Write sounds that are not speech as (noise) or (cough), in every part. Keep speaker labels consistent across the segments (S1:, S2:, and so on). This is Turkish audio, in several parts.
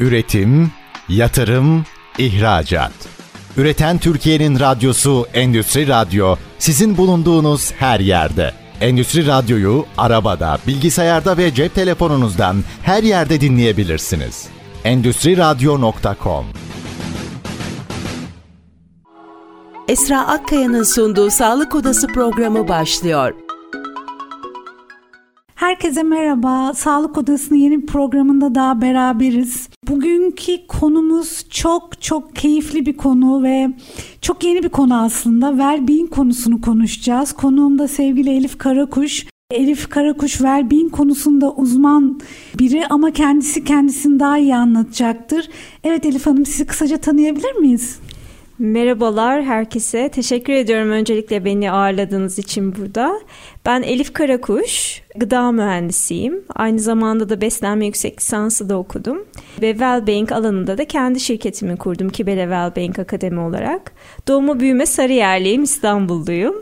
S1: Üretim, yatırım, ihracat. Üreten Türkiye'nin radyosu Endüstri Radyo sizin bulunduğunuz her yerde. Endüstri Radyo'yu arabada, bilgisayarda ve cep telefonunuzdan her yerde dinleyebilirsiniz. Endüstri Radyo.com
S2: Esra Akkaya'nın sunduğu Sağlık Odası programı başlıyor.
S3: Herkese merhaba. Sağlık Odası'nın yeni bir programında daha beraberiz. Bugünkü konumuz çok çok keyifli bir konu ve çok yeni bir konu aslında. Well-being konusunu konuşacağız. Konuğum da sevgili Elif Karakuş. Elif Karakuş well konusunda uzman biri ama kendisi kendisini daha iyi anlatacaktır. Evet Elif Hanım sizi kısaca tanıyabilir miyiz?
S4: Merhabalar herkese. Teşekkür ediyorum öncelikle beni ağırladığınız için burada. Ben Elif Karakuş, gıda mühendisiyim. Aynı zamanda da beslenme yüksek lisansı da okudum. Ve Wellbeing alanında da kendi şirketimi kurdum Kibele Wellbeing Akademi olarak. Doğma büyüme Sarıyerliyim, İstanbulluyum.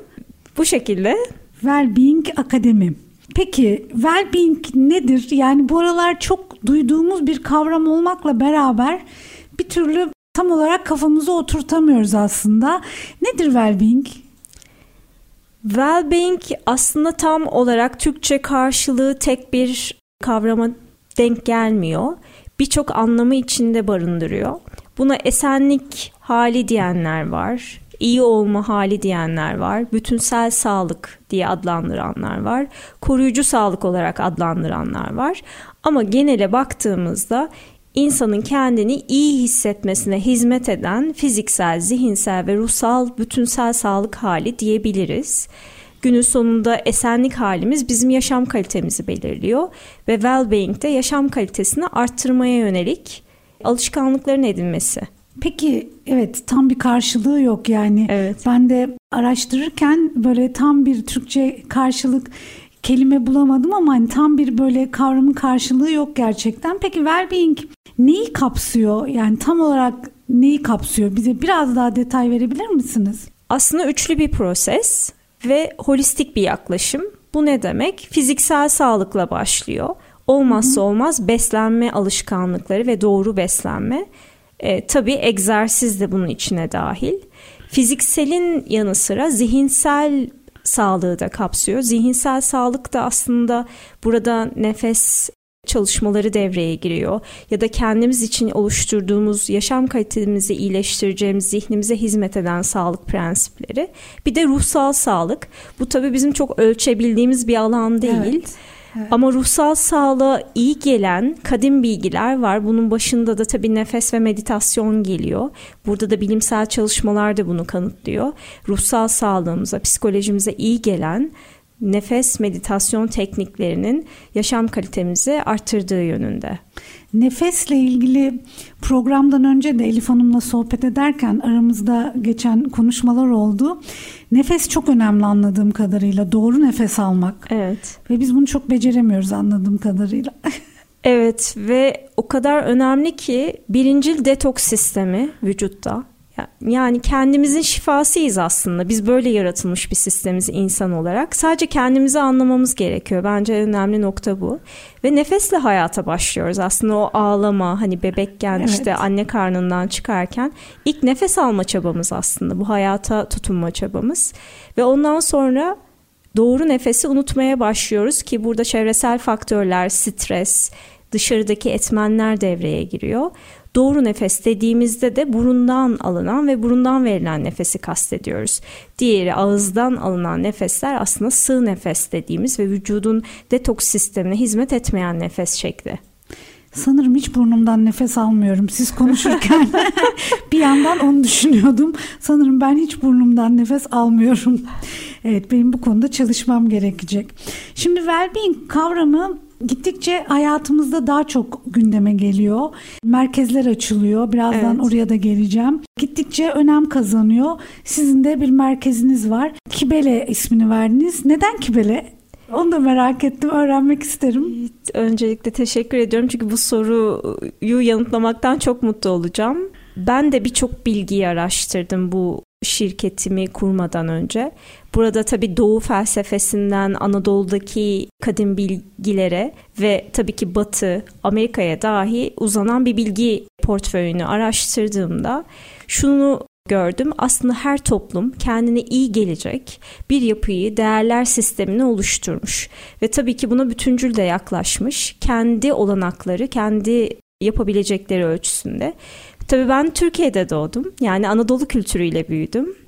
S4: Bu şekilde.
S3: Wellbeing Akademi. Peki well-being nedir? Yani bu aralar çok duyduğumuz bir kavram olmakla beraber bir türlü tam olarak kafamıza oturtamıyoruz aslında. Nedir well-being?
S4: Well-being aslında tam olarak Türkçe karşılığı tek bir kavrama denk gelmiyor. Birçok anlamı içinde barındırıyor. Buna esenlik hali diyenler var, iyi olma hali diyenler var, bütünsel sağlık diye adlandıranlar var, koruyucu sağlık olarak adlandıranlar var. Ama genele baktığımızda insanın kendini iyi hissetmesine hizmet eden fiziksel, zihinsel ve ruhsal bütünsel sağlık hali diyebiliriz. Günün sonunda esenlik halimiz bizim yaşam kalitemizi belirliyor ve well-being de yaşam kalitesini arttırmaya yönelik alışkanlıkların edinmesi.
S3: Peki evet tam bir karşılığı yok yani.
S4: Evet.
S3: Ben de araştırırken böyle tam bir Türkçe karşılık kelime bulamadım ama hani tam bir böyle kavramın karşılığı yok gerçekten. Peki well-being neyi kapsıyor? Yani tam olarak neyi kapsıyor? Bize biraz daha detay verebilir misiniz?
S4: Aslında üçlü bir proses ve holistik bir yaklaşım. Bu ne demek? Fiziksel sağlıkla başlıyor. Olmazsa olmaz beslenme alışkanlıkları ve doğru beslenme. E, tabii egzersiz de bunun içine dahil. Fizikselin yanı sıra zihinsel sağlığı da kapsıyor. Zihinsel sağlık da aslında burada nefes çalışmaları devreye giriyor ya da kendimiz için oluşturduğumuz yaşam kalitemizi iyileştireceğimiz zihnimize hizmet eden sağlık prensipleri. Bir de ruhsal sağlık. Bu tabii bizim çok ölçebildiğimiz bir alan değil. Evet. Evet. Ama ruhsal sağlığa iyi gelen kadim bilgiler var. Bunun başında da tabii nefes ve meditasyon geliyor. Burada da bilimsel çalışmalar da bunu kanıtlıyor. Ruhsal sağlığımıza, psikolojimize iyi gelen nefes meditasyon tekniklerinin yaşam kalitemizi arttırdığı yönünde.
S3: Nefesle ilgili programdan önce de Elif Hanım'la sohbet ederken aramızda geçen konuşmalar oldu. Nefes çok önemli anladığım kadarıyla. Doğru nefes almak.
S4: Evet.
S3: Ve biz bunu çok beceremiyoruz anladığım kadarıyla. (laughs)
S4: evet ve o kadar önemli ki birincil detoks sistemi vücutta yani kendimizin şifasıyız aslında. Biz böyle yaratılmış bir sistemiz insan olarak. Sadece kendimizi anlamamız gerekiyor. Bence önemli nokta bu. Ve nefesle hayata başlıyoruz. Aslında o ağlama hani bebekken evet. işte anne karnından çıkarken ilk nefes alma çabamız aslında. Bu hayata tutunma çabamız. Ve ondan sonra doğru nefesi unutmaya başlıyoruz ki burada çevresel faktörler, stres, dışarıdaki etmenler devreye giriyor. Doğru nefes dediğimizde de burundan alınan ve burundan verilen nefesi kastediyoruz. Diğeri ağızdan alınan nefesler aslında sığ nefes dediğimiz ve vücudun detoks sistemine hizmet etmeyen nefes şekli.
S3: Sanırım hiç burnumdan nefes almıyorum. Siz konuşurken (laughs) bir yandan onu düşünüyordum. Sanırım ben hiç burnumdan nefes almıyorum. Evet benim bu konuda çalışmam gerekecek. Şimdi well-being kavramı gittikçe hayatımızda daha çok gündeme geliyor. Merkezler açılıyor. Birazdan evet. oraya da geleceğim. Gittikçe önem kazanıyor. Sizin de bir merkeziniz var. Kibele ismini verdiniz. Neden Kibele? Onu da merak ettim, öğrenmek isterim.
S4: Öncelikle teşekkür ediyorum çünkü bu soruyu yanıtlamaktan çok mutlu olacağım. Ben de birçok bilgiyi araştırdım bu şirketimi kurmadan önce. Burada tabii Doğu felsefesinden Anadolu'daki kadim bilgilere ve tabii ki Batı, Amerika'ya dahi uzanan bir bilgi portföyünü araştırdığımda şunu gördüm. Aslında her toplum kendine iyi gelecek bir yapıyı, değerler sistemini oluşturmuş. Ve tabii ki buna bütüncül de yaklaşmış. Kendi olanakları, kendi yapabilecekleri ölçüsünde. Tabii ben Türkiye'de doğdum. Yani Anadolu kültürüyle büyüdüm.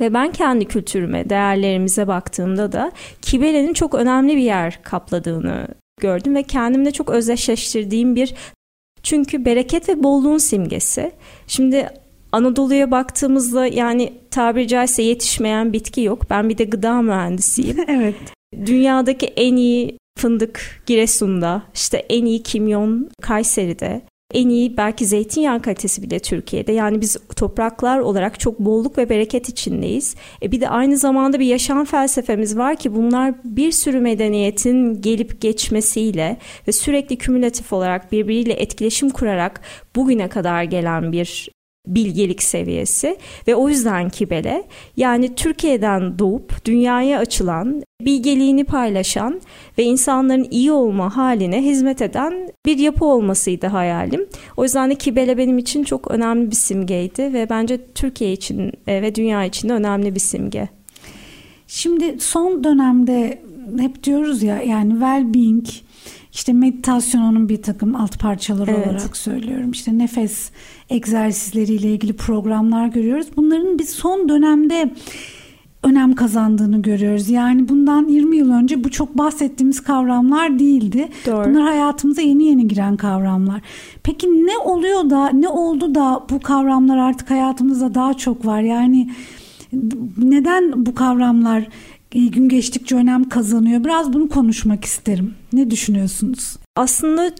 S4: Ve ben kendi kültürüme, değerlerimize baktığımda da Kibele'nin çok önemli bir yer kapladığını gördüm ve kendimle çok özdeşleştirdiğim bir çünkü bereket ve bolluğun simgesi. Şimdi Anadolu'ya baktığımızda yani tabiri caizse yetişmeyen bitki yok. Ben bir de gıda mühendisiyim. (laughs)
S3: evet.
S4: Dünyadaki en iyi fındık Giresun'da, işte en iyi kimyon Kayseri'de, en iyi belki zeytinyağı kalitesi bile Türkiye'de. Yani biz topraklar olarak çok bolluk ve bereket içindeyiz. E bir de aynı zamanda bir yaşam felsefemiz var ki bunlar bir sürü medeniyetin gelip geçmesiyle ve sürekli kümülatif olarak birbiriyle etkileşim kurarak bugüne kadar gelen bir bilgelik seviyesi ve o yüzden Kibele yani Türkiye'den doğup dünyaya açılan, bilgeliğini paylaşan ve insanların iyi olma haline hizmet eden bir yapı olmasıydı hayalim. O yüzden de Kibele benim için çok önemli bir simgeydi ve bence Türkiye için e, ve dünya için de önemli bir simge.
S3: Şimdi son dönemde hep diyoruz ya yani well-being işte meditasyonun bir takım alt parçaları evet. olarak söylüyorum. İşte nefes egzersizleriyle ilgili programlar görüyoruz. Bunların biz son dönemde önem kazandığını görüyoruz. Yani bundan 20 yıl önce bu çok bahsettiğimiz kavramlar değildi. Doğru. Bunlar hayatımıza yeni yeni giren kavramlar. Peki ne oluyor da ne oldu da bu kavramlar artık hayatımızda daha çok var? Yani neden bu kavramlar gün geçtikçe önem kazanıyor? Biraz bunu konuşmak isterim. Ne düşünüyorsunuz?
S4: Aslında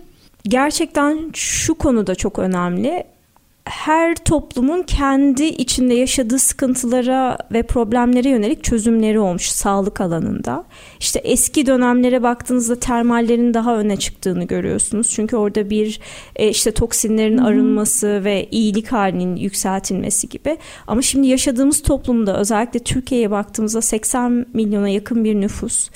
S4: gerçekten şu konuda çok önemli her toplumun kendi içinde yaşadığı sıkıntılara ve problemlere yönelik çözümleri olmuş sağlık alanında. İşte eski dönemlere baktığınızda termallerin daha öne çıktığını görüyorsunuz. Çünkü orada bir e, işte toksinlerin arınması ve iyilik halinin yükseltilmesi gibi. Ama şimdi yaşadığımız toplumda özellikle Türkiye'ye baktığımızda 80 milyona yakın bir nüfus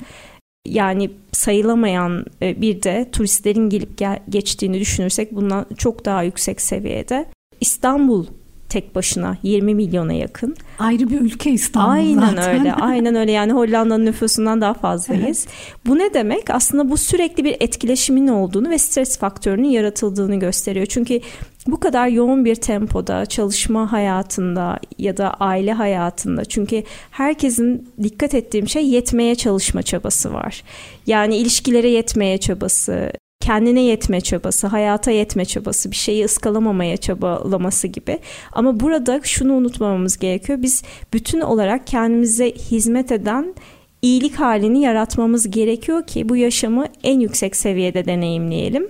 S4: yani sayılamayan e, bir de turistlerin gelip geçtiğini düşünürsek bundan çok daha yüksek seviyede. İstanbul tek başına 20 milyona yakın.
S3: Ayrı bir ülke İstanbul
S4: aynen
S3: zaten.
S4: öyle. (laughs) Aynen öyle. Yani Hollanda'nın nüfusundan daha fazlayız. Evet. Bu ne demek? Aslında bu sürekli bir etkileşimin olduğunu ve stres faktörünün yaratıldığını gösteriyor. Çünkü bu kadar yoğun bir tempoda çalışma hayatında ya da aile hayatında çünkü herkesin dikkat ettiğim şey yetmeye çalışma çabası var. Yani ilişkilere yetmeye çabası, kendine yetme çabası, hayata yetme çabası, bir şeyi ıskalamamaya çabalaması gibi. Ama burada şunu unutmamamız gerekiyor. Biz bütün olarak kendimize hizmet eden iyilik halini yaratmamız gerekiyor ki bu yaşamı en yüksek seviyede deneyimleyelim.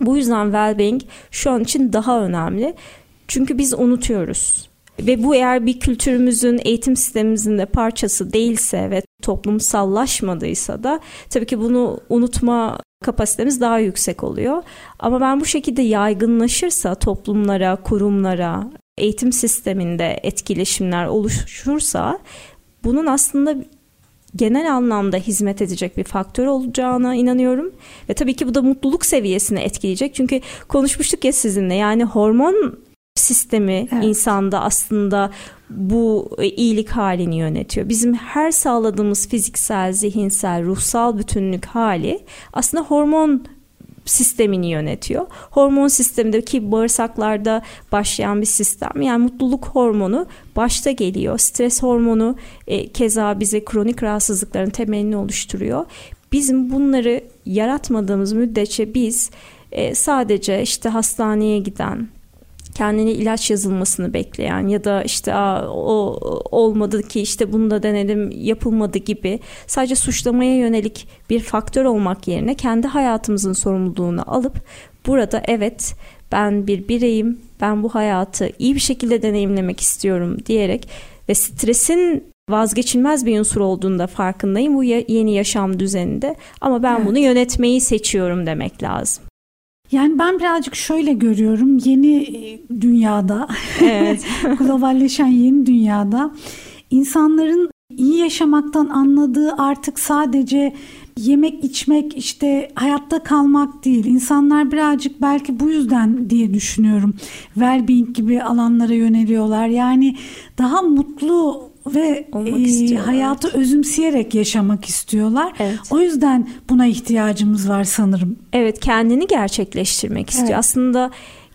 S4: Bu yüzden well-being şu an için daha önemli. Çünkü biz unutuyoruz. Ve bu eğer bir kültürümüzün, eğitim sistemimizin de parçası değilse ve toplumsallaşmadıysa da tabii ki bunu unutma kapasitemiz daha yüksek oluyor. Ama ben bu şekilde yaygınlaşırsa toplumlara, kurumlara, eğitim sisteminde etkileşimler oluşursa bunun aslında genel anlamda hizmet edecek bir faktör olacağına inanıyorum. Ve tabii ki bu da mutluluk seviyesini etkileyecek. Çünkü konuşmuştuk ya sizinle yani hormon sistemi evet. insanda aslında bu iyilik halini yönetiyor. Bizim her sağladığımız fiziksel, zihinsel, ruhsal bütünlük hali aslında hormon sistemini yönetiyor. Hormon sistemindeki bağırsaklarda başlayan bir sistem. Yani mutluluk hormonu başta geliyor. Stres hormonu e, keza bize kronik rahatsızlıkların temelini oluşturuyor. Bizim bunları yaratmadığımız müddetçe biz e, sadece işte hastaneye giden, kendine ilaç yazılmasını bekleyen ya da işte Aa, o olmadı ki işte bunu da denedim yapılmadı gibi sadece suçlamaya yönelik bir faktör olmak yerine kendi hayatımızın sorumluluğunu alıp burada evet ben bir bireyim ben bu hayatı iyi bir şekilde deneyimlemek istiyorum diyerek ve stresin vazgeçilmez bir unsur olduğunda farkındayım bu yeni yaşam düzeninde ama ben evet. bunu yönetmeyi seçiyorum demek lazım.
S3: Yani ben birazcık şöyle görüyorum yeni e, dünyada, evet. (laughs) globalleşen yeni dünyada insanların iyi yaşamaktan anladığı artık sadece yemek içmek işte hayatta kalmak değil. İnsanlar birazcık belki bu yüzden diye düşünüyorum. Well-being gibi alanlara yöneliyorlar. Yani daha mutlu ve e, hayatı özümseyerek yaşamak istiyorlar. Evet. O yüzden buna ihtiyacımız var sanırım.
S4: Evet, kendini gerçekleştirmek istiyor. Evet. Aslında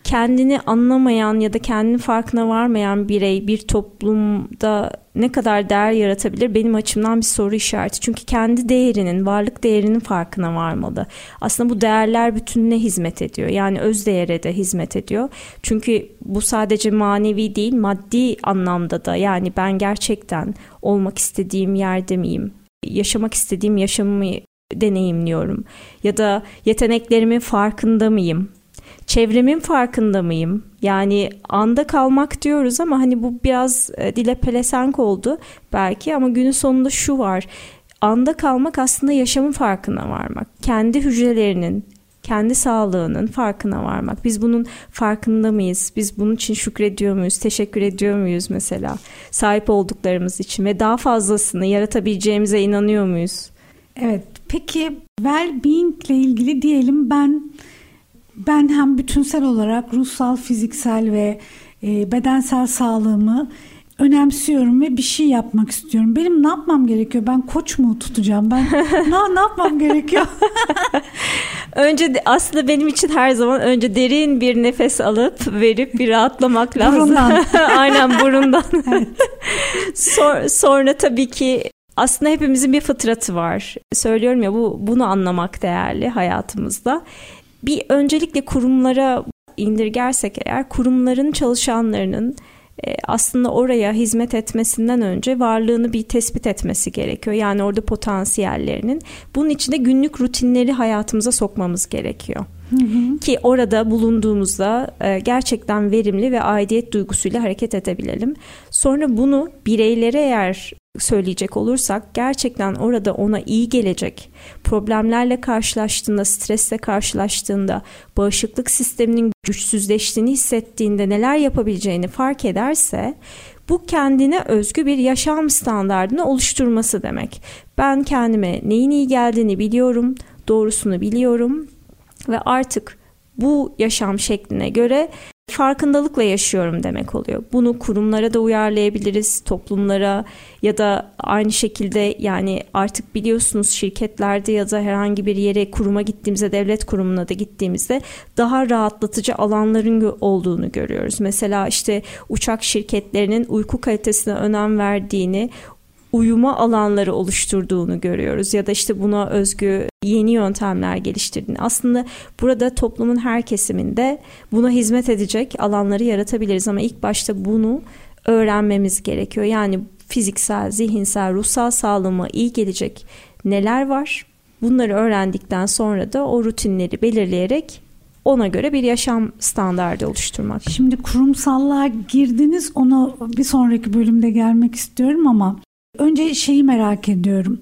S4: kendini anlamayan ya da kendini farkına varmayan birey bir toplumda ne kadar değer yaratabilir benim açımdan bir soru işareti. Çünkü kendi değerinin, varlık değerinin farkına varmalı. Aslında bu değerler bütününe hizmet ediyor. Yani öz değere de hizmet ediyor. Çünkü bu sadece manevi değil, maddi anlamda da yani ben gerçekten olmak istediğim yerde miyim? Yaşamak istediğim yaşamımı deneyimliyorum ya da yeteneklerimin farkında mıyım? Çevremin farkında mıyım? Yani anda kalmak diyoruz ama hani bu biraz e, dile pelesenk oldu belki ama günün sonunda şu var. Anda kalmak aslında yaşamın farkına varmak. Kendi hücrelerinin, kendi sağlığının farkına varmak. Biz bunun farkında mıyız? Biz bunun için şükrediyor muyuz? Teşekkür ediyor muyuz mesela? Sahip olduklarımız için ve daha fazlasını yaratabileceğimize inanıyor muyuz?
S3: Evet. Peki well-being ile ilgili diyelim ben ben hem bütünsel olarak ruhsal, fiziksel ve e, bedensel sağlığımı önemsiyorum ve bir şey yapmak istiyorum. Benim ne yapmam gerekiyor? Ben koç mu tutacağım? Ben (laughs) ne, ne yapmam gerekiyor? (laughs)
S4: önce aslında benim için her zaman önce derin bir nefes alıp verip bir rahatlamak lazım.
S3: Burundan. (laughs)
S4: Aynen burundan. evet. Sor, sonra tabii ki aslında hepimizin bir fıtratı var. Söylüyorum ya bu bunu anlamak değerli hayatımızda. Bir öncelikle kurumlara indirgersek eğer kurumların çalışanlarının e, aslında oraya hizmet etmesinden önce varlığını bir tespit etmesi gerekiyor. Yani orada potansiyellerinin. Bunun için de günlük rutinleri hayatımıza sokmamız gerekiyor. Hı. Ki orada bulunduğumuzda e, gerçekten verimli ve aidiyet duygusuyla hareket edebilelim. Sonra bunu bireylere eğer söyleyecek olursak gerçekten orada ona iyi gelecek problemlerle karşılaştığında, stresle karşılaştığında, bağışıklık sisteminin güçsüzleştiğini hissettiğinde neler yapabileceğini fark ederse bu kendine özgü bir yaşam standartını oluşturması demek. Ben kendime neyin iyi geldiğini biliyorum, doğrusunu biliyorum ve artık bu yaşam şekline göre farkındalıkla yaşıyorum demek oluyor. Bunu kurumlara da uyarlayabiliriz, toplumlara ya da aynı şekilde yani artık biliyorsunuz şirketlerde ya da herhangi bir yere kuruma gittiğimizde, devlet kurumuna da gittiğimizde daha rahatlatıcı alanların olduğunu görüyoruz. Mesela işte uçak şirketlerinin uyku kalitesine önem verdiğini, uyuma alanları oluşturduğunu görüyoruz ya da işte buna özgü yeni yöntemler geliştirdiğini. Aslında burada toplumun her kesiminde buna hizmet edecek alanları yaratabiliriz ama ilk başta bunu öğrenmemiz gerekiyor. Yani fiziksel, zihinsel, ruhsal sağlığıma iyi gelecek neler var? Bunları öğrendikten sonra da o rutinleri belirleyerek ona göre bir yaşam standardı oluşturmak.
S3: Şimdi kurumsallığa girdiniz ona bir sonraki bölümde gelmek istiyorum ama Önce şeyi merak ediyorum.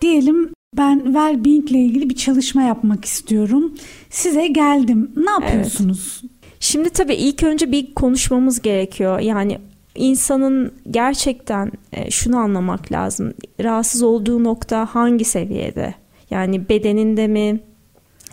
S3: Diyelim ben well-being ile ilgili bir çalışma yapmak istiyorum. Size geldim. Ne yapıyorsunuz? Evet.
S4: Şimdi tabii ilk önce bir konuşmamız gerekiyor. Yani insanın gerçekten e, şunu anlamak lazım. Rahatsız olduğu nokta hangi seviyede? Yani bedeninde mi,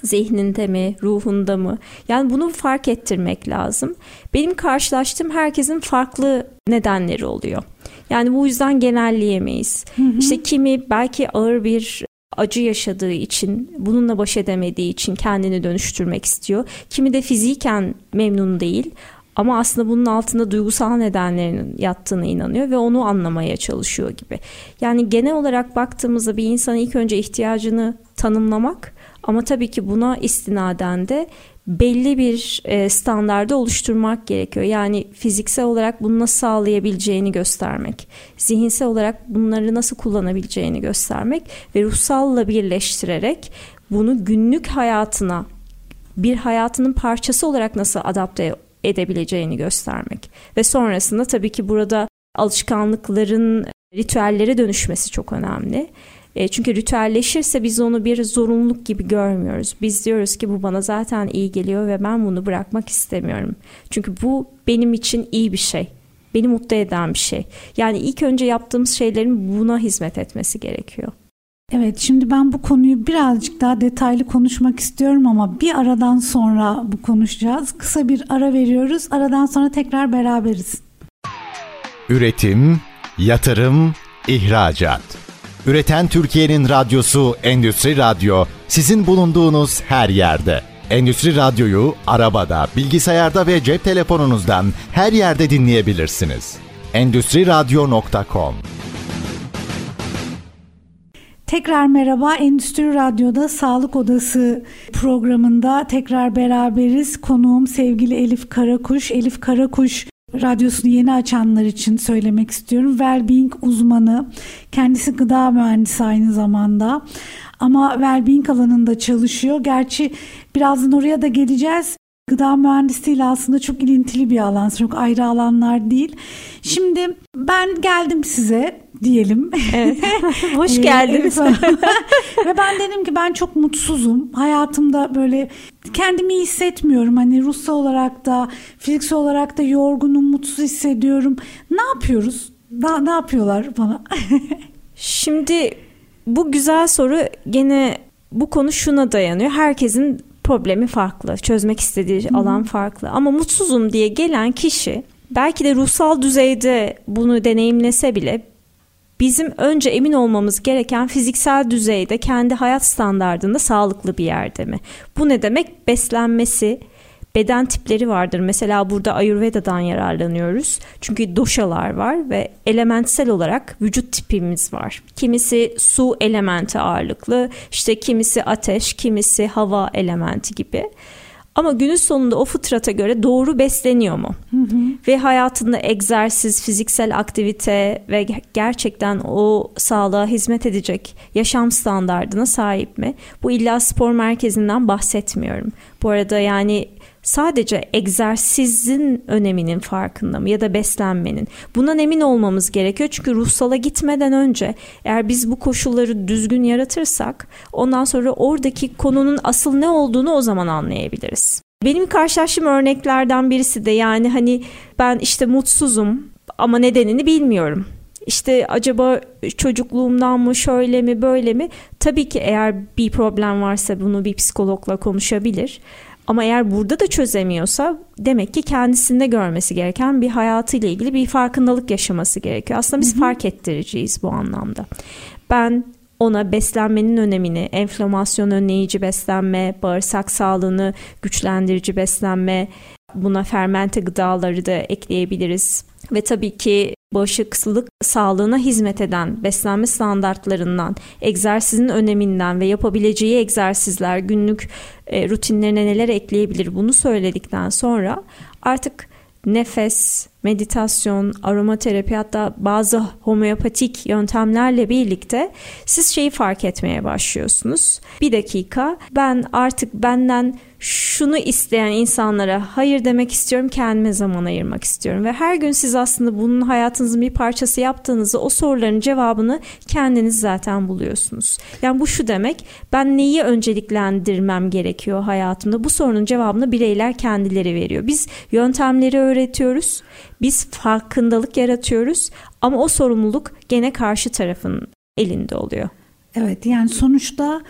S4: zihninde mi, ruhunda mı? Yani bunu fark ettirmek lazım. Benim karşılaştığım herkesin farklı nedenleri oluyor. Yani bu yüzden genelleyemeyiz. Hı hı. İşte kimi belki ağır bir acı yaşadığı için, bununla baş edemediği için kendini dönüştürmek istiyor. Kimi de fiziken memnun değil ama aslında bunun altında duygusal nedenlerinin yattığını inanıyor ve onu anlamaya çalışıyor gibi. Yani genel olarak baktığımızda bir insanın ilk önce ihtiyacını tanımlamak ama tabii ki buna istinaden de belli bir e, standarda oluşturmak gerekiyor. Yani fiziksel olarak bunu nasıl sağlayabileceğini göstermek, zihinsel olarak bunları nasıl kullanabileceğini göstermek ve ruhsalla birleştirerek bunu günlük hayatına bir hayatının parçası olarak nasıl adapte edebileceğini göstermek. Ve sonrasında tabii ki burada alışkanlıkların ritüellere dönüşmesi çok önemli. E, çünkü ritüelleşirse biz onu bir zorunluluk gibi görmüyoruz. Biz diyoruz ki bu bana zaten iyi geliyor ve ben bunu bırakmak istemiyorum. Çünkü bu benim için iyi bir şey. Beni mutlu eden bir şey. Yani ilk önce yaptığımız şeylerin buna hizmet etmesi gerekiyor.
S3: Evet şimdi ben bu konuyu birazcık daha detaylı konuşmak istiyorum ama bir aradan sonra bu konuşacağız. Kısa bir ara veriyoruz. Aradan sonra tekrar beraberiz.
S1: Üretim, yatırım, ihracat. Üreten Türkiye'nin radyosu Endüstri Radyo sizin bulunduğunuz her yerde. Endüstri Radyo'yu arabada, bilgisayarda ve cep telefonunuzdan her yerde dinleyebilirsiniz. Endüstri Radyo.com
S3: Tekrar merhaba. Endüstri Radyo'da Sağlık Odası programında tekrar beraberiz. Konuğum sevgili Elif Karakuş. Elif Karakuş radyosunu yeni açanlar için söylemek istiyorum. Wellbeing uzmanı. Kendisi gıda mühendisi aynı zamanda. Ama wellbeing alanında çalışıyor. Gerçi birazdan oraya da geleceğiz. Gıda mühendisliğiyle aslında çok ilintili bir alan, çok ayrı alanlar değil. Şimdi ben geldim size diyelim.
S4: Evet. (laughs) Hoş geldiniz. (laughs)
S3: Ve ben dedim ki ben çok mutsuzum. Hayatımda böyle kendimi iyi hissetmiyorum. Hani ruhsal olarak da fiziksel olarak da yorgunum, mutsuz hissediyorum. Ne yapıyoruz? Ne, ne yapıyorlar bana? (laughs)
S4: Şimdi bu güzel soru gene bu konu şuna dayanıyor. Herkesin problemi farklı. Çözmek istediği Hı-hı. alan farklı. Ama mutsuzum diye gelen kişi belki de ruhsal düzeyde bunu deneyimlese bile bizim önce emin olmamız gereken fiziksel düzeyde kendi hayat standartında sağlıklı bir yerde mi? Bu ne demek? Beslenmesi, beden tipleri vardır. Mesela burada Ayurveda'dan yararlanıyoruz. Çünkü doşalar var ve elementsel olarak vücut tipimiz var. Kimisi su elementi ağırlıklı, işte kimisi ateş, kimisi hava elementi gibi. Ama günün sonunda o fıtrata göre doğru besleniyor mu? Hı hı. Ve hayatında egzersiz, fiziksel aktivite ve gerçekten o sağlığa hizmet edecek yaşam standardına sahip mi? Bu illa spor merkezinden bahsetmiyorum. Bu arada yani sadece egzersizin öneminin farkında mı ya da beslenmenin? Bundan emin olmamız gerekiyor çünkü ruhsala gitmeden önce eğer biz bu koşulları düzgün yaratırsak ondan sonra oradaki konunun asıl ne olduğunu o zaman anlayabiliriz. Benim karşılaştığım örneklerden birisi de yani hani ben işte mutsuzum ama nedenini bilmiyorum. İşte acaba çocukluğumdan mı şöyle mi böyle mi? Tabii ki eğer bir problem varsa bunu bir psikologla konuşabilir. Ama eğer burada da çözemiyorsa demek ki kendisinde görmesi gereken bir hayatıyla ilgili bir farkındalık yaşaması gerekiyor. Aslında biz Hı-hı. fark ettireceğiz bu anlamda. Ben ona beslenmenin önemini, enflamasyon önleyici beslenme, bağırsak sağlığını güçlendirici beslenme, buna fermente gıdaları da ekleyebiliriz. Ve tabii ki bağışıklık sağlığına hizmet eden beslenme standartlarından, egzersizin öneminden ve yapabileceği egzersizler, günlük e, rutinlerine neler ekleyebilir bunu söyledikten sonra artık nefes, meditasyon, aromaterapi hatta bazı homeopatik yöntemlerle birlikte siz şeyi fark etmeye başlıyorsunuz. Bir dakika ben artık benden şunu isteyen insanlara hayır demek istiyorum, kendime zaman ayırmak istiyorum ve her gün siz aslında bunun hayatınızın bir parçası yaptığınızda o soruların cevabını kendiniz zaten buluyorsunuz. Yani bu şu demek, ben neyi önceliklendirmem gerekiyor hayatımda? Bu sorunun cevabını bireyler kendileri veriyor. Biz yöntemleri öğretiyoruz, biz farkındalık yaratıyoruz ama o sorumluluk gene karşı tarafın elinde oluyor.
S3: Evet yani sonuçta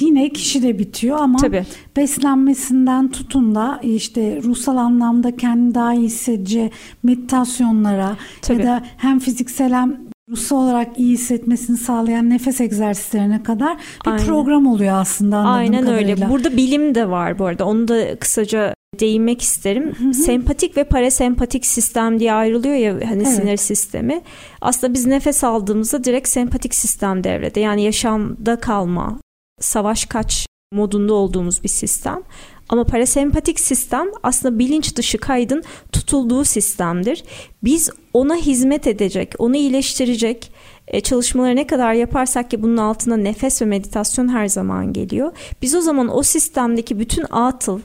S3: yine kişi de bitiyor ama Tabii. beslenmesinden tutun da işte ruhsal anlamda kendini daha iyi hissedece meditasyonlara Tabii. ya da hem fiziksel hem ruhsal olarak iyi hissetmesini sağlayan nefes egzersizlerine kadar bir Aynen. program oluyor aslında anladığım
S4: Aynen
S3: kadarıyla.
S4: öyle. Burada bilim de var bu arada. Onu da kısaca değinmek isterim. Hı hı. Sempatik ve parasempatik sistem diye ayrılıyor ya hani evet. sinir sistemi. Aslında biz nefes aldığımızda direkt sempatik sistem devrede. Yani yaşamda kalma, savaş kaç modunda olduğumuz bir sistem. Ama parasempatik sistem aslında bilinç dışı kaydın tutulduğu sistemdir. Biz ona hizmet edecek, onu iyileştirecek e, çalışmaları ne kadar yaparsak ki bunun altına nefes ve meditasyon her zaman geliyor. Biz o zaman o sistemdeki bütün atıl,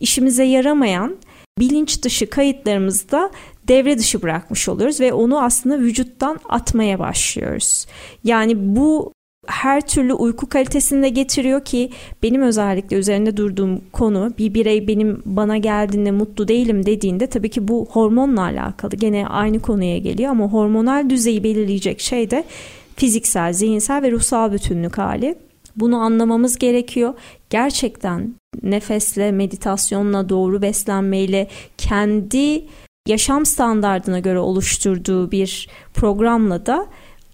S4: işimize yaramayan bilinç dışı kayıtlarımızı da devre dışı bırakmış oluyoruz ve onu aslında vücuttan atmaya başlıyoruz. Yani bu her türlü uyku kalitesini de getiriyor ki benim özellikle üzerinde durduğum konu bir birey benim bana geldiğinde mutlu değilim dediğinde tabii ki bu hormonla alakalı. Gene aynı konuya geliyor ama hormonal düzeyi belirleyecek şey de fiziksel, zihinsel ve ruhsal bütünlük hali. Bunu anlamamız gerekiyor. Gerçekten nefesle, meditasyonla, doğru beslenmeyle kendi yaşam standardına göre oluşturduğu bir programla da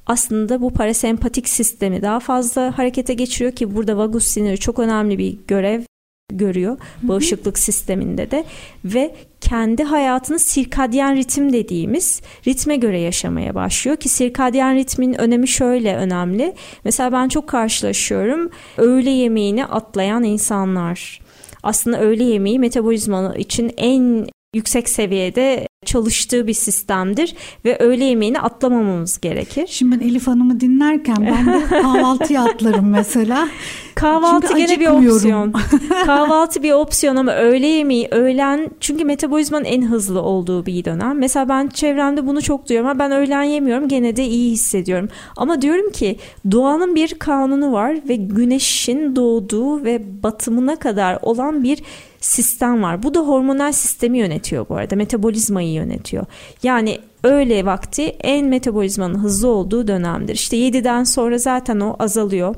S4: aslında bu parasempatik sistemi daha fazla harekete geçiriyor ki burada vagus siniri çok önemli bir görev görüyor bağışıklık sisteminde de ve kendi hayatını sirkadyen ritim dediğimiz ritme göre yaşamaya başlıyor ki sirkadyen ritmin önemi şöyle önemli. Mesela ben çok karşılaşıyorum öğle yemeğini atlayan insanlar. Aslında öğle yemeği metabolizma için en yüksek seviyede çalıştığı bir sistemdir ve öğle yemeğini atlamamamız gerekir.
S3: Şimdi ben Elif Hanım'ı dinlerken ben de (laughs) kahvaltıya atlarım mesela.
S4: Kahvaltı çünkü gene bir opsiyon. (laughs) Kahvaltı bir opsiyon ama öğle yemeği öğlen çünkü metabolizmanın en hızlı olduğu bir dönem. Mesela ben çevremde bunu çok duyuyorum. Ben öğlen yemiyorum gene de iyi hissediyorum. Ama diyorum ki doğanın bir kanunu var ve güneşin doğduğu ve batımına kadar olan bir sistem var. Bu da hormonal sistemi yönetiyor bu arada. Metabolizmayı yönetiyor. Yani öğle vakti en metabolizmanın hızlı olduğu dönemdir. İşte 7'den sonra zaten o azalıyor.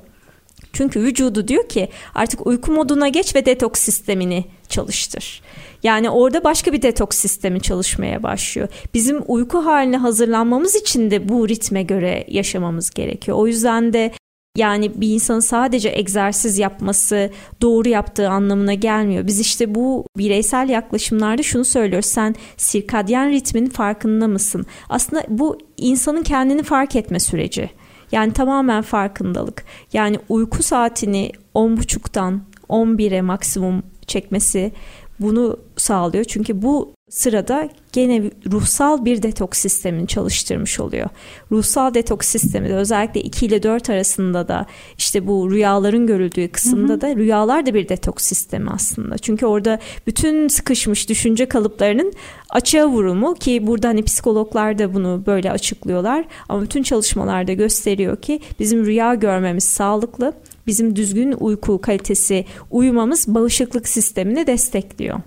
S4: Çünkü vücudu diyor ki artık uyku moduna geç ve detoks sistemini çalıştır. Yani orada başka bir detoks sistemi çalışmaya başlıyor. Bizim uyku haline hazırlanmamız için de bu ritme göre yaşamamız gerekiyor. O yüzden de yani bir insanın sadece egzersiz yapması doğru yaptığı anlamına gelmiyor. Biz işte bu bireysel yaklaşımlarda şunu söylüyoruz. Sen sirkadyen ritmin farkında mısın? Aslında bu insanın kendini fark etme süreci. Yani tamamen farkındalık. Yani uyku saatini 10.30'dan 11'e maksimum çekmesi bunu sağlıyor. Çünkü bu sırada gene ruhsal bir detoks sistemini çalıştırmış oluyor. Ruhsal detoks sistemi de özellikle 2 ile 4 arasında da işte bu rüyaların görüldüğü kısımda hı hı. da rüyalar da bir detoks sistemi aslında. Çünkü orada bütün sıkışmış düşünce kalıplarının açığa vurumu ki burada hani psikologlar da bunu böyle açıklıyorlar ama bütün çalışmalarda gösteriyor ki bizim rüya görmemiz sağlıklı bizim düzgün uyku kalitesi uyumamız bağışıklık sistemini destekliyor.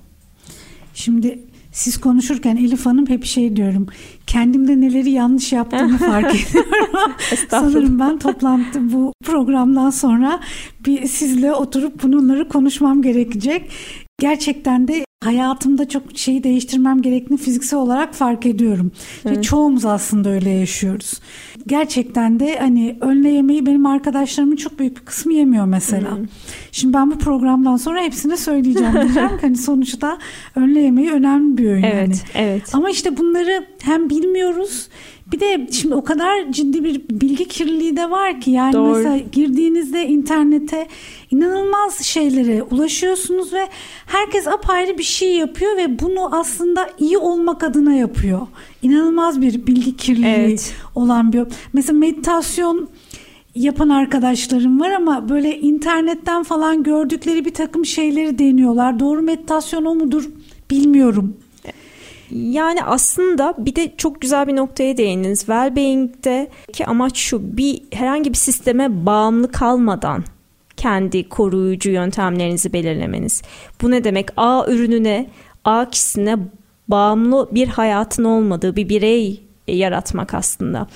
S3: Şimdi siz konuşurken Elif Hanım hep şey diyorum. Kendimde neleri yanlış yaptığımı (laughs) fark ediyorum. Sanırım ben toplantı bu programdan sonra bir sizle oturup bunları konuşmam gerekecek. Gerçekten de hayatımda çok şeyi değiştirmem gerektiğini fiziksel olarak fark ediyorum. Evet. Ve çoğumuz aslında öyle yaşıyoruz. Gerçekten de hani önle yemeği benim arkadaşlarımın çok büyük bir kısmı yemiyor mesela. Hmm. Şimdi ben bu programdan sonra hepsine söyleyeceğim diyeceğim ki hani sonuçta önle yemeği önemli bir öğün
S4: evet,
S3: yani.
S4: Evet.
S3: Ama işte bunları hem bilmiyoruz bir de şimdi o kadar ciddi bir bilgi kirliliği de var ki yani Doğru. mesela girdiğinizde internete inanılmaz şeylere ulaşıyorsunuz ve herkes apayrı bir şey yapıyor ve bunu aslında iyi olmak adına yapıyor. İnanılmaz bir bilgi kirliliği evet. olan bir mesela meditasyon yapan arkadaşlarım var ama böyle internetten falan gördükleri bir takım şeyleri deniyorlar. Doğru meditasyon o mudur bilmiyorum.
S4: Yani aslında bir de çok güzel bir noktaya değindiniz. Wellbeing'de ki amaç şu bir herhangi bir sisteme bağımlı kalmadan kendi koruyucu yöntemlerinizi belirlemeniz. Bu ne demek? A ürününe, A kişisine bağımlı bir hayatın olmadığı bir birey yaratmak aslında.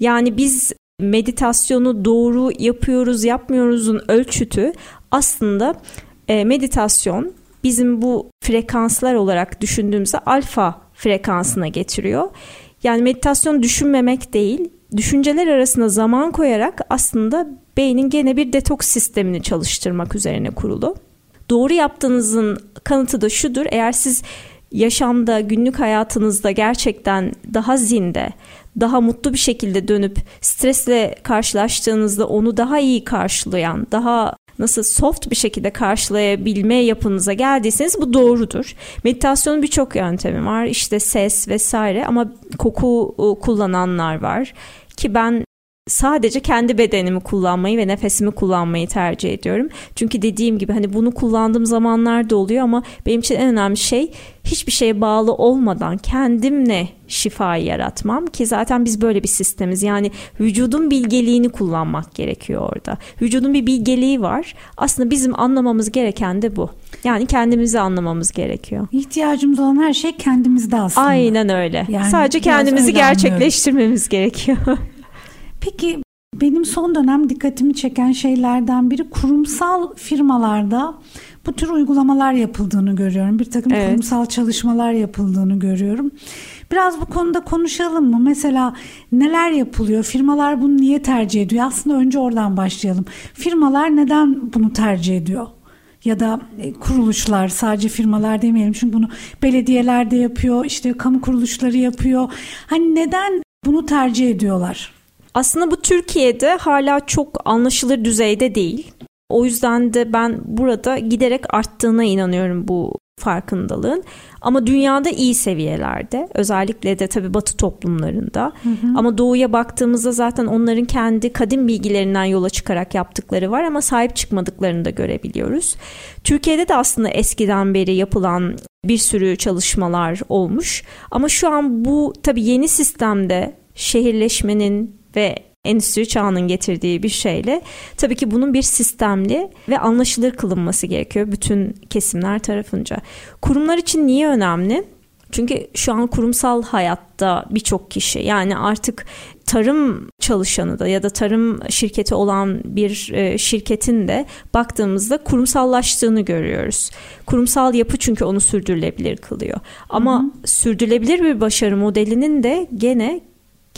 S4: Yani biz meditasyonu doğru yapıyoruz, yapmıyoruzun ölçütü aslında e, meditasyon bizim bu frekanslar olarak düşündüğümüzde alfa frekansına getiriyor. Yani meditasyon düşünmemek değil, düşünceler arasında zaman koyarak aslında beynin gene bir detoks sistemini çalıştırmak üzerine kurulu. Doğru yaptığınızın kanıtı da şudur. Eğer siz yaşamda, günlük hayatınızda gerçekten daha zinde, daha mutlu bir şekilde dönüp stresle karşılaştığınızda onu daha iyi karşılayan, daha nasıl soft bir şekilde karşılayabilme yapınıza geldiyseniz bu doğrudur. Meditasyonun birçok yöntemi var. İşte ses vesaire ama koku ıı, kullananlar var ki ben sadece kendi bedenimi kullanmayı ve nefesimi kullanmayı tercih ediyorum. Çünkü dediğim gibi hani bunu kullandığım zamanlar da oluyor ama benim için en önemli şey hiçbir şeye bağlı olmadan kendimle şifayı yaratmam ki zaten biz böyle bir sistemiz. Yani vücudun bilgeliğini kullanmak gerekiyor orada. Vücudun bir bilgeliği var. Aslında bizim anlamamız gereken de bu. Yani kendimizi anlamamız gerekiyor.
S3: İhtiyacımız olan her şey kendimizde aslında.
S4: Aynen öyle. Yani Sadece kendimizi gerçekleştirmemiz gerekiyor. (laughs)
S3: Peki benim son dönem dikkatimi çeken şeylerden biri kurumsal firmalarda bu tür uygulamalar yapıldığını görüyorum. Bir takım evet. kurumsal çalışmalar yapıldığını görüyorum. Biraz bu konuda konuşalım mı? Mesela neler yapılıyor? Firmalar bunu niye tercih ediyor? Aslında önce oradan başlayalım. Firmalar neden bunu tercih ediyor? ya da e, kuruluşlar sadece firmalar demeyelim çünkü bunu belediyeler de yapıyor işte kamu kuruluşları yapıyor. Hani neden bunu tercih ediyorlar?
S4: Aslında bu Türkiye'de hala çok anlaşılır düzeyde değil. O yüzden de ben burada giderek arttığına inanıyorum bu farkındalığın. Ama dünyada iyi seviyelerde. Özellikle de tabii batı toplumlarında. Hı hı. Ama doğuya baktığımızda zaten onların kendi kadim bilgilerinden yola çıkarak yaptıkları var ama sahip çıkmadıklarını da görebiliyoruz. Türkiye'de de aslında eskiden beri yapılan bir sürü çalışmalar olmuş. Ama şu an bu tabii yeni sistemde şehirleşmenin ve endüstri çağının getirdiği bir şeyle tabii ki bunun bir sistemli ve anlaşılır kılınması gerekiyor bütün kesimler tarafınca. Kurumlar için niye önemli? Çünkü şu an kurumsal hayatta birçok kişi yani artık tarım çalışanı da ya da tarım şirketi olan bir e, şirketin de baktığımızda kurumsallaştığını görüyoruz. Kurumsal yapı çünkü onu sürdürülebilir kılıyor. Ama hı hı. sürdürülebilir bir başarı modelinin de gene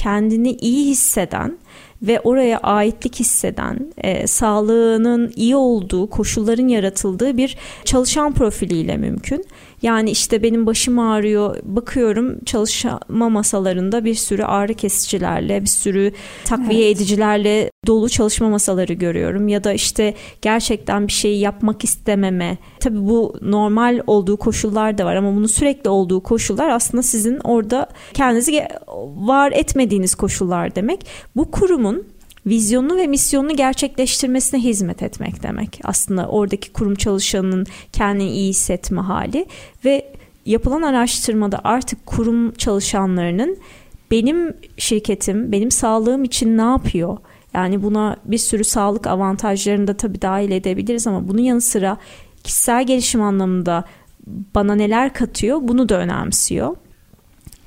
S4: kendini iyi hisseden ve oraya aitlik hisseden, e, sağlığının iyi olduğu, koşulların yaratıldığı bir çalışan profiliyle mümkün. Yani işte benim başım ağrıyor, bakıyorum çalışma masalarında bir sürü ağrı kesicilerle, bir sürü takviye evet. edicilerle dolu çalışma masaları görüyorum. Ya da işte gerçekten bir şeyi yapmak istememe. Tabii bu normal olduğu koşullar da var ama bunun sürekli olduğu koşullar aslında sizin orada kendinizi var etmediğiniz koşullar demek. Bu kurumun vizyonunu ve misyonunu gerçekleştirmesine hizmet etmek demek. Aslında oradaki kurum çalışanının kendini iyi hissetme hali ve yapılan araştırmada artık kurum çalışanlarının benim şirketim, benim sağlığım için ne yapıyor? Yani buna bir sürü sağlık avantajlarını da tabii dahil edebiliriz ama bunun yanı sıra kişisel gelişim anlamında bana neler katıyor bunu da önemsiyor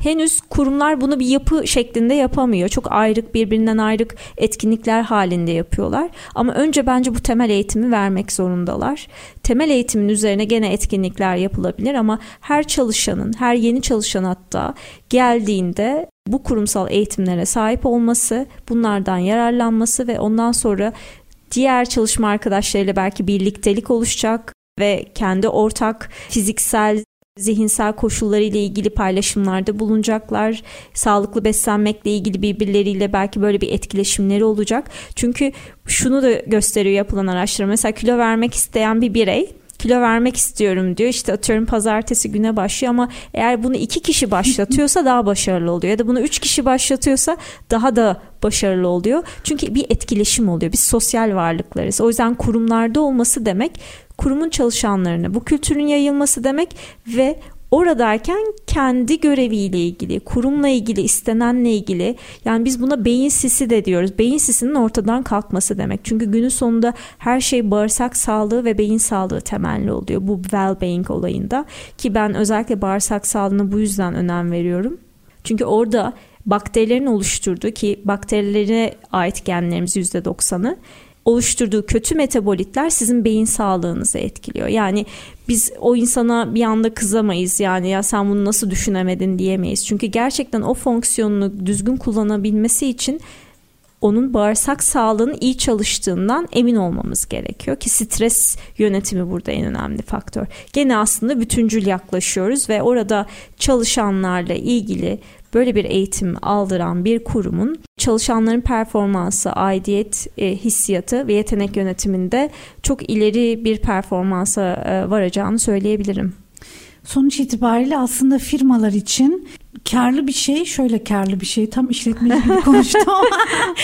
S4: henüz kurumlar bunu bir yapı şeklinde yapamıyor. Çok ayrık birbirinden ayrık etkinlikler halinde yapıyorlar. Ama önce bence bu temel eğitimi vermek zorundalar. Temel eğitimin üzerine gene etkinlikler yapılabilir ama her çalışanın, her yeni çalışan hatta geldiğinde bu kurumsal eğitimlere sahip olması, bunlardan yararlanması ve ondan sonra diğer çalışma arkadaşlarıyla belki birliktelik oluşacak ve kendi ortak fiziksel zihinsel koşulları ile ilgili paylaşımlarda bulunacaklar. Sağlıklı beslenmekle ilgili birbirleriyle belki böyle bir etkileşimleri olacak. Çünkü şunu da gösteriyor yapılan araştırma. Mesela kilo vermek isteyen bir birey kilo vermek istiyorum diyor. İşte atıyorum pazartesi güne başlıyor ama eğer bunu iki kişi başlatıyorsa daha başarılı oluyor. Ya da bunu üç kişi başlatıyorsa daha da başarılı oluyor. Çünkü bir etkileşim oluyor. Biz sosyal varlıklarız. O yüzden kurumlarda olması demek kurumun çalışanlarına bu kültürün yayılması demek ve oradayken kendi göreviyle ilgili, kurumla ilgili, istenenle ilgili yani biz buna beyin sisi de diyoruz. Beyin sisinin ortadan kalkması demek. Çünkü günün sonunda her şey bağırsak sağlığı ve beyin sağlığı temelli oluyor bu well-being olayında ki ben özellikle bağırsak sağlığına bu yüzden önem veriyorum. Çünkü orada bakterilerin oluşturduğu ki bakterilere ait genlerimiz %90'ı oluşturduğu kötü metabolitler sizin beyin sağlığınızı etkiliyor. Yani biz o insana bir anda kızamayız yani ya sen bunu nasıl düşünemedin diyemeyiz. Çünkü gerçekten o fonksiyonunu düzgün kullanabilmesi için onun bağırsak sağlığının iyi çalıştığından emin olmamız gerekiyor ki stres yönetimi burada en önemli faktör. Gene aslında bütüncül yaklaşıyoruz ve orada çalışanlarla ilgili böyle bir eğitim aldıran bir kurumun çalışanların performansı, aidiyet e, hissiyatı ve yetenek yönetiminde çok ileri bir performansa e, varacağını söyleyebilirim.
S3: Sonuç itibariyle aslında firmalar için karlı bir şey şöyle karlı bir şey tam işletmeci gibi konuştum ama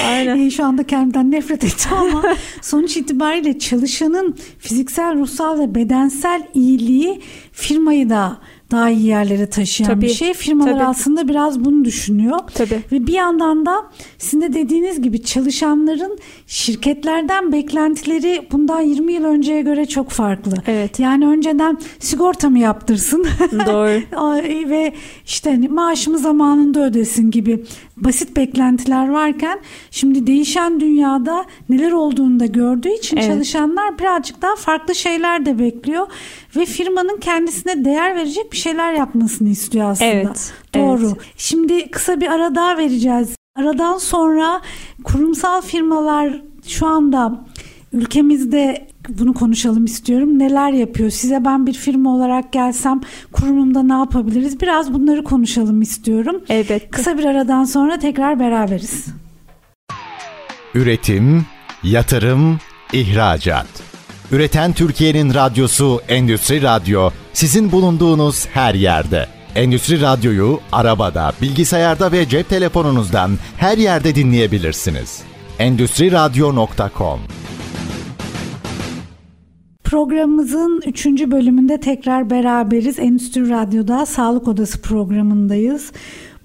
S3: (laughs)
S4: Aynen.
S3: e, şu anda kendimden nefret ettim ama sonuç itibariyle çalışanın fiziksel, ruhsal ve bedensel iyiliği firmayı da daha iyi yerlere taşıyan
S4: Tabii,
S3: bir şey. Firmalar
S4: tabii.
S3: aslında biraz bunu düşünüyor.
S4: Tabii.
S3: Ve bir yandan da sizin de dediğiniz gibi çalışanların şirketlerden beklentileri bundan 20 yıl önceye göre çok farklı.
S4: Evet.
S3: Yani önceden sigorta mı yaptırsın?
S4: Doğru. (laughs)
S3: Ve işte hani maaşımı zamanında ödesin gibi basit beklentiler varken şimdi değişen dünyada neler olduğunu da gördüğü için
S4: Evet.
S3: çalışanlar birazcık daha farklı şeyler de bekliyor ve firmanın kendisine değer verecek bir şeyler yapmasını istiyor aslında.
S4: Evet,
S3: Doğru.
S4: evet.
S3: Şimdi kısa bir ara daha vereceğiz. Aradan sonra kurumsal firmalar şu anda ülkemizde bunu konuşalım istiyorum. Neler yapıyor? Size ben bir firma olarak gelsem kurumumda ne yapabiliriz? Biraz bunları konuşalım istiyorum.
S4: Evet.
S3: Kısa bir aradan sonra tekrar beraberiz.
S1: Üretim, yatırım, ihracat. Üreten Türkiye'nin radyosu Endüstri Radyo sizin bulunduğunuz her yerde. Endüstri Radyo'yu arabada, bilgisayarda ve cep telefonunuzdan her yerde dinleyebilirsiniz. Endüstri Radyo.com
S3: Programımızın 3. bölümünde tekrar beraberiz. Endüstri Radyo'da Sağlık Odası programındayız.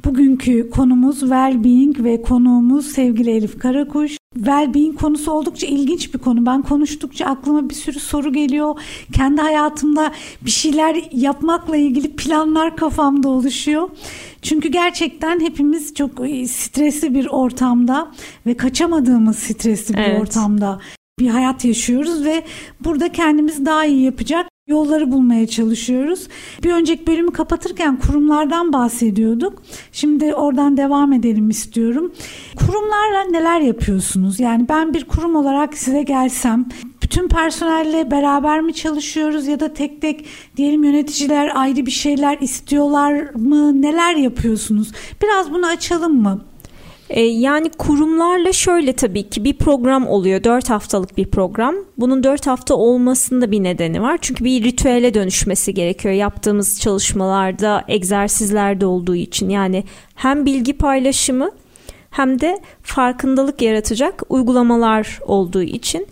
S3: Bugünkü konumuz Wellbeing ve konuğumuz sevgili Elif Karakuş. Wellbeing konusu oldukça ilginç bir konu. Ben konuştukça aklıma bir sürü soru geliyor. Kendi hayatımda bir şeyler yapmakla ilgili planlar kafamda oluşuyor. Çünkü gerçekten hepimiz çok e, stresli bir ortamda ve kaçamadığımız stresli bir
S4: Evet.
S3: ortamda bir hayat yaşıyoruz ve burada kendimizi daha iyi yapacak yolları bulmaya çalışıyoruz. Bir önceki bölümü kapatırken kurumlardan bahsediyorduk. Şimdi oradan devam edelim istiyorum. Kurumlarla neler yapıyorsunuz? Yani ben bir kurum olarak size gelsem bütün personelle beraber mi çalışıyoruz ya da tek tek diyelim yöneticiler ayrı bir şeyler istiyorlar mı? Neler yapıyorsunuz? Biraz bunu açalım mı?
S4: E, yani kurumlarla şöyle tabii ki bir program oluyor. 4 haftalık bir program. Bunun 4 hafta olmasında bir nedeni var. Çünkü bir ritüele dönüşmesi gerekiyor. Yaptığımız çalışmalarda, egzersizlerde olduğu için. Yani hem bilgi paylaşımı hem de farkındalık yaratacak uygulamalar olduğu için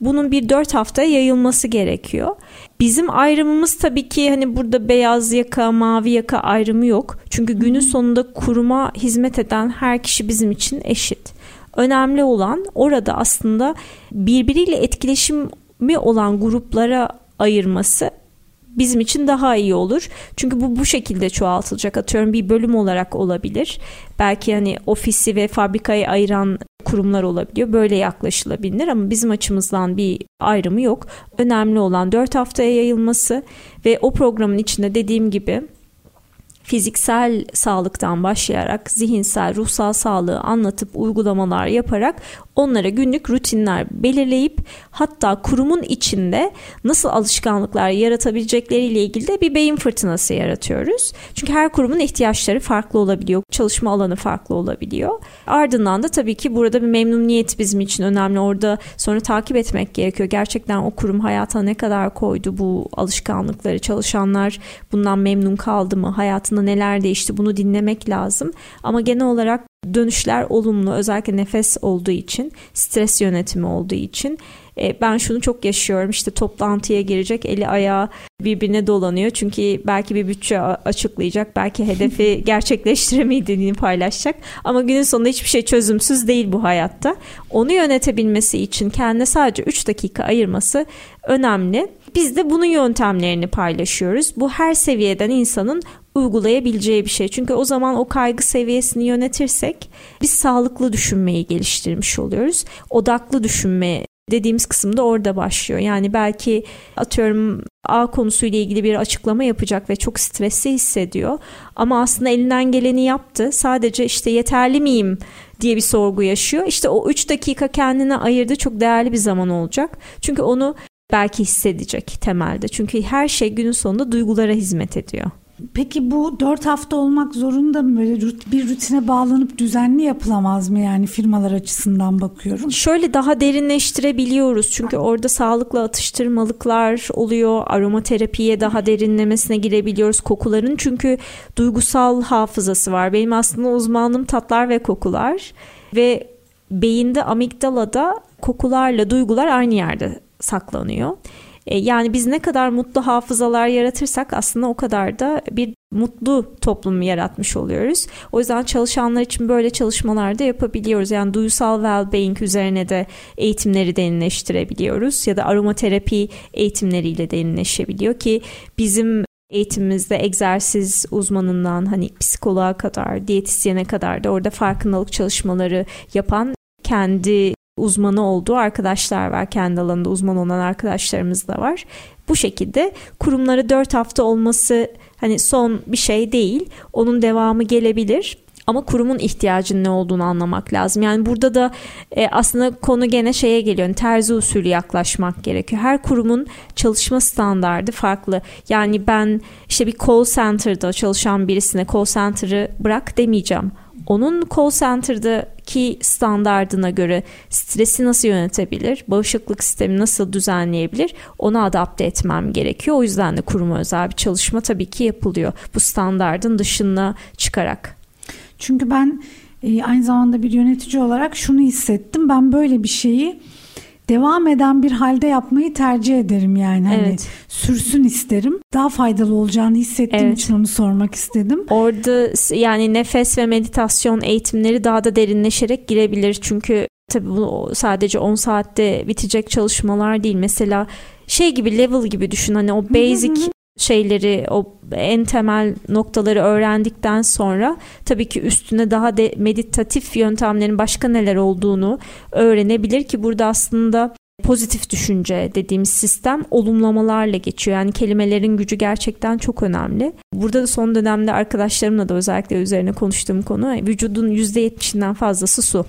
S4: bunun bir dört haftaya yayılması gerekiyor. Bizim ayrımımız tabii ki hani burada beyaz yaka, mavi yaka ayrımı yok. Çünkü günün sonunda kuruma hizmet eden her kişi bizim için eşit. Önemli olan orada aslında birbiriyle etkileşimi olan gruplara ayırması bizim için daha iyi olur. Çünkü bu bu şekilde çoğaltılacak. Atıyorum bir bölüm olarak olabilir. Belki hani ofisi ve fabrikayı ayıran kurumlar olabiliyor. Böyle yaklaşılabilir ama bizim açımızdan bir ayrımı yok. Önemli olan 4 haftaya yayılması ve o programın içinde dediğim gibi fiziksel sağlıktan başlayarak zihinsel, ruhsal sağlığı anlatıp uygulamalar yaparak onlara günlük rutinler belirleyip hatta kurumun içinde nasıl alışkanlıklar yaratabilecekleriyle ilgili de bir beyin fırtınası yaratıyoruz. Çünkü her kurumun ihtiyaçları farklı olabiliyor, çalışma alanı farklı olabiliyor. Ardından da tabii ki burada bir memnuniyet bizim için önemli. Orada sonra takip etmek gerekiyor. Gerçekten o kurum hayata ne kadar koydu bu alışkanlıkları, çalışanlar bundan memnun kaldı mı, hayatında neler değişti bunu dinlemek lazım. Ama genel olarak dönüşler olumlu özellikle nefes olduğu için stres yönetimi olduğu için. E, ben şunu çok yaşıyorum işte toplantıya girecek eli ayağı birbirine dolanıyor. Çünkü belki bir bütçe açıklayacak belki hedefi (laughs) gerçekleştiremediğini paylaşacak. Ama günün sonunda hiçbir şey çözümsüz değil bu hayatta. Onu yönetebilmesi için kendine sadece 3 dakika ayırması önemli. Biz de bunun yöntemlerini paylaşıyoruz. Bu her seviyeden insanın uygulayabileceği bir şey. Çünkü o zaman o kaygı seviyesini yönetirsek biz sağlıklı düşünmeyi geliştirmiş oluyoruz. Odaklı düşünme dediğimiz kısım da orada başlıyor. Yani belki atıyorum A konusuyla ilgili bir açıklama yapacak ve çok stresli hissediyor. Ama aslında elinden geleni yaptı. Sadece işte yeterli miyim diye bir sorgu yaşıyor. İşte o 3 dakika kendine ayırdı çok değerli bir zaman olacak. Çünkü onu belki hissedecek temelde. Çünkü her şey günün sonunda duygulara hizmet ediyor.
S3: Peki bu dört hafta olmak zorunda mı? Böyle bir rutine bağlanıp düzenli yapılamaz mı yani firmalar açısından bakıyorum?
S4: Şöyle daha derinleştirebiliyoruz. Çünkü orada sağlıklı atıştırmalıklar oluyor. Aromaterapiye daha derinlemesine girebiliyoruz. Kokuların çünkü duygusal hafızası var. Benim aslında uzmanlığım tatlar ve kokular. Ve beyinde amigdalada kokularla duygular aynı yerde saklanıyor. E, yani biz ne kadar mutlu hafızalar yaratırsak aslında o kadar da bir mutlu toplum yaratmış oluyoruz. O yüzden çalışanlar için böyle çalışmalar da yapabiliyoruz. Yani duysal well-being üzerine de eğitimleri derinleştirebiliyoruz ya da aromaterapi eğitimleriyle derinleşebiliyor ki bizim eğitimimizde egzersiz uzmanından hani psikoloğa kadar, diyetisyene kadar da orada farkındalık çalışmaları yapan kendi uzmanı olduğu arkadaşlar var. Kendi alanında uzman olan arkadaşlarımız da var. Bu şekilde kurumları 4 hafta olması hani son bir şey değil. Onun devamı gelebilir. Ama kurumun ihtiyacının ne olduğunu anlamak lazım. Yani burada da e, aslında konu gene şeye geliyor. Yani terzi usulü yaklaşmak gerekiyor. Her kurumun çalışma standardı farklı. Yani ben işte bir call center'da çalışan birisine call center'ı bırak demeyeceğim onun call center'daki standardına göre stresi nasıl yönetebilir, bağışıklık sistemi nasıl düzenleyebilir onu adapte etmem gerekiyor. O yüzden de kuruma özel bir çalışma tabii ki yapılıyor bu standardın dışına çıkarak.
S3: Çünkü ben e, aynı zamanda bir yönetici olarak şunu hissettim. Ben böyle bir şeyi devam eden bir halde yapmayı tercih ederim yani. Hani evet. sürsün isterim. Daha faydalı olacağını hissettiğim evet. için onu sormak istedim.
S4: Orada yani nefes ve meditasyon eğitimleri daha da derinleşerek girebilir. Çünkü tabii bu sadece 10 saatte bitecek çalışmalar değil. Mesela şey gibi level gibi düşün hani o basic şeyleri o en temel noktaları öğrendikten sonra tabii ki üstüne daha de meditatif yöntemlerin başka neler olduğunu öğrenebilir ki burada aslında pozitif düşünce dediğimiz sistem olumlamalarla geçiyor. Yani kelimelerin gücü gerçekten çok önemli. Burada da son dönemde arkadaşlarımla da özellikle üzerine konuştuğum konu vücudun %70'inden fazlası su.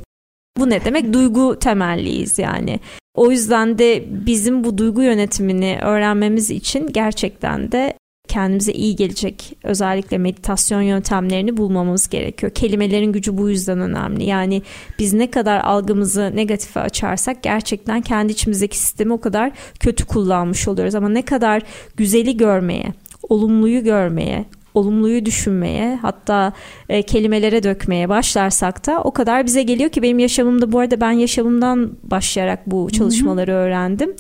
S4: Bu ne demek? Duygu temelliyiz yani. O yüzden de bizim bu duygu yönetimini öğrenmemiz için gerçekten de kendimize iyi gelecek özellikle meditasyon yöntemlerini bulmamız gerekiyor. Kelimelerin gücü bu yüzden önemli. Yani biz ne kadar algımızı negatife açarsak gerçekten kendi içimizdeki sistemi o kadar kötü kullanmış oluyoruz. Ama ne kadar güzeli görmeye, olumluyu görmeye, olumluyu düşünmeye hatta e, kelimelere dökmeye başlarsak da o kadar bize geliyor ki benim yaşamımda bu arada ben yaşamımdan başlayarak bu çalışmaları Hı-hı. öğrendim.